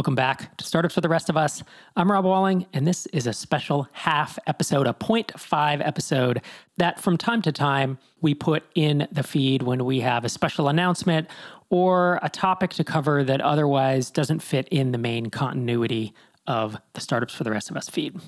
Welcome back to Startups for the Rest of Us. I'm Rob Walling, and this is a special half episode, a 0.5 episode that from time to time we put in the feed when we have a special announcement or a topic to cover that otherwise doesn't fit in the main continuity of the Startups for the Rest of Us feed.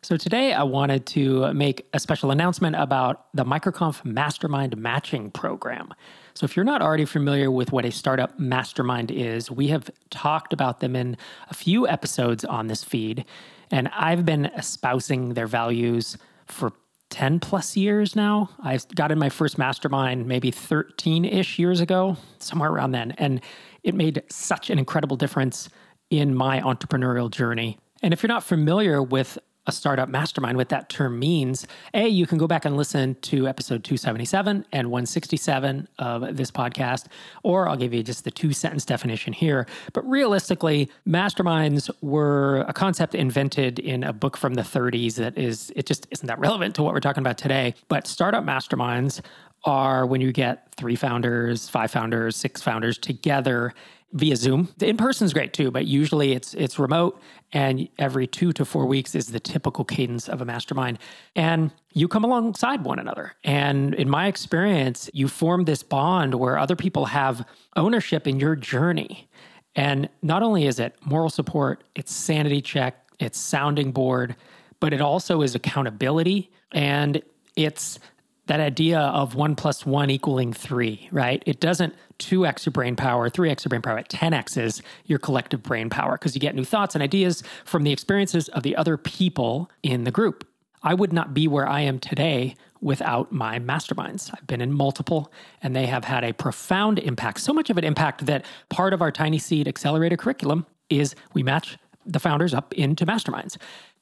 So today I wanted to make a special announcement about the MicroConf Mastermind Matching Program. So, if you're not already familiar with what a startup mastermind is, we have talked about them in a few episodes on this feed. And I've been espousing their values for 10 plus years now. I got in my first mastermind maybe 13 ish years ago, somewhere around then. And it made such an incredible difference in my entrepreneurial journey. And if you're not familiar with a startup mastermind, what that term means, A, you can go back and listen to episode 277 and 167 of this podcast, or I'll give you just the two sentence definition here. But realistically, masterminds were a concept invented in a book from the 30s that is, it just isn't that relevant to what we're talking about today. But startup masterminds are when you get three founders, five founders, six founders together via Zoom. The in-person is great too, but usually it's it's remote and every 2 to 4 weeks is the typical cadence of a mastermind and you come alongside one another. And in my experience, you form this bond where other people have ownership in your journey. And not only is it moral support, it's sanity check, it's sounding board, but it also is accountability and it's that idea of one plus one equaling three, right? It doesn't 2x your brain power, 3x your brain power, at 10x is your collective brain power because you get new thoughts and ideas from the experiences of the other people in the group. I would not be where I am today without my masterminds. I've been in multiple and they have had a profound impact, so much of an impact that part of our Tiny Seed Accelerator curriculum is we match the founders up into masterminds.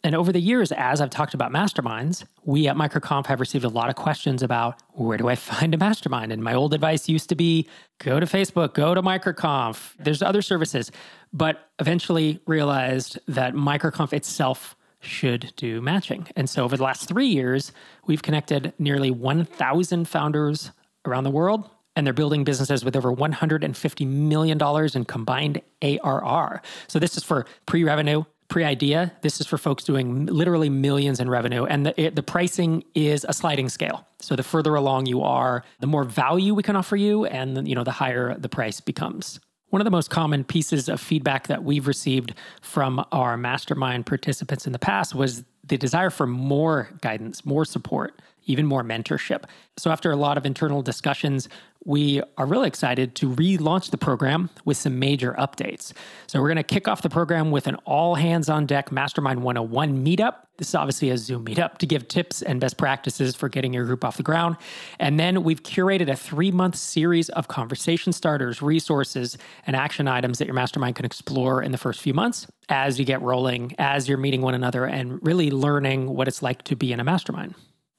And over the years, as I've talked about masterminds, we at MicroConf have received a lot of questions about where do I find a mastermind? And my old advice used to be go to Facebook, go to MicroConf. There's other services, but eventually realized that MicroConf itself should do matching. And so over the last three years, we've connected nearly 1,000 founders around the world and they're building businesses with over $150 million in combined ARR. So this is for pre revenue, pre idea. This is for folks doing literally millions in revenue. And the, it, the pricing is a sliding scale. So the further along you are, the more value we can offer you, and you know, the higher the price becomes. One of the most common pieces of feedback that we've received from our mastermind participants in the past was the desire for more guidance, more support, even more mentorship. So, after a lot of internal discussions, we are really excited to relaunch the program with some major updates. So, we're going to kick off the program with an all hands on deck Mastermind 101 meetup. This is obviously a Zoom meetup to give tips and best practices for getting your group off the ground. And then we've curated a three month series of conversation starters, resources, and action items that your mastermind can explore in the first few months as you get rolling, as you're meeting one another, and really learning what it's like to be in a mastermind.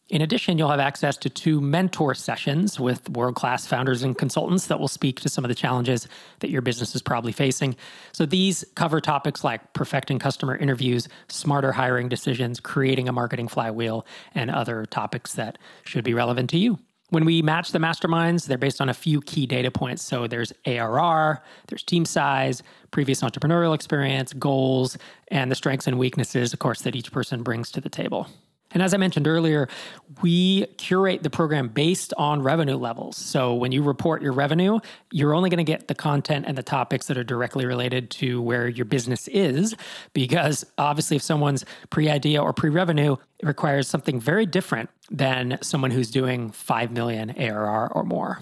In addition, you'll have access to two mentor sessions with world class founders and consultants that will speak to some of the challenges that your business is probably facing. So, these cover topics like perfecting customer interviews, smarter hiring decisions, creating a marketing flywheel, and other topics that should be relevant to you. When we match the masterminds, they're based on a few key data points. So, there's ARR, there's team size, previous entrepreneurial experience, goals, and the strengths and weaknesses, of course, that each person brings to the table. And as I mentioned earlier, we curate the program based on revenue levels. So when you report your revenue, you're only going to get the content and the topics that are directly related to where your business is. Because obviously, if someone's pre idea or pre revenue, it requires something very different than someone who's doing 5 million ARR or more.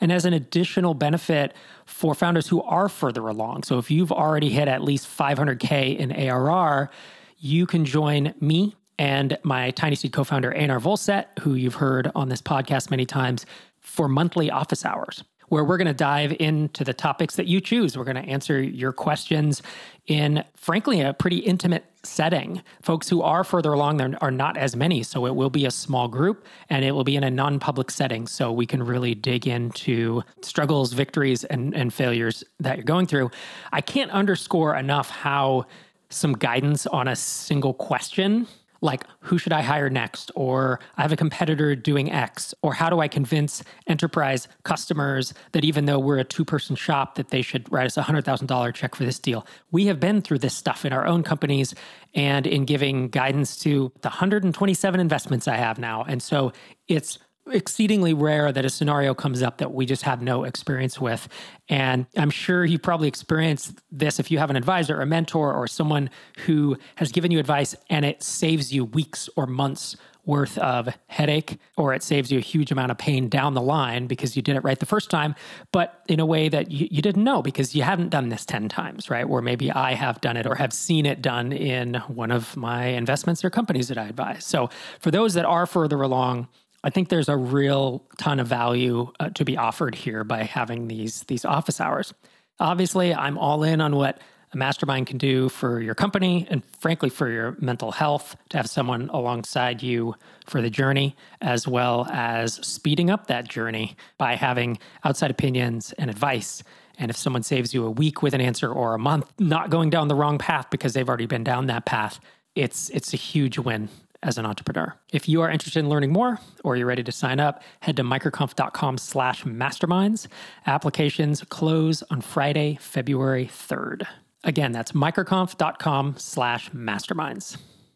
And as an additional benefit for founders who are further along, so if you've already hit at least 500K in ARR, you can join me and my Tiny Seed co founder, Einar Vollset, who you've heard on this podcast many times, for monthly office hours, where we're going to dive into the topics that you choose. We're going to answer your questions in, frankly, a pretty intimate setting. Folks who are further along there are not as many, so it will be a small group and it will be in a non public setting. So we can really dig into struggles, victories, and, and failures that you're going through. I can't underscore enough how some guidance on a single question like who should I hire next? Or I have a competitor doing X. Or how do I convince enterprise customers that even though we're a two person shop, that they should write us a $100,000 check for this deal? We have been through this stuff in our own companies and in giving guidance to the 127 investments I have now. And so it's exceedingly rare that a scenario comes up that we just have no experience with. And I'm sure you probably experienced this if you have an advisor, or a mentor, or someone who has given you advice and it saves you weeks or months worth of headache, or it saves you a huge amount of pain down the line because you did it right the first time, but in a way that you, you didn't know because you hadn't done this 10 times, right? Or maybe I have done it or have seen it done in one of my investments or companies that I advise. So for those that are further along, I think there's a real ton of value uh, to be offered here by having these these office hours. Obviously, I'm all in on what a mastermind can do for your company and frankly for your mental health to have someone alongside you for the journey as well as speeding up that journey by having outside opinions and advice and if someone saves you a week with an answer or a month not going down the wrong path because they've already been down that path it's it's a huge win as an entrepreneur. If you are interested in learning more or you're ready to sign up, head to microconf.com slash masterminds. Applications close on Friday, February 3rd. Again, that's microconf.com slash masterminds.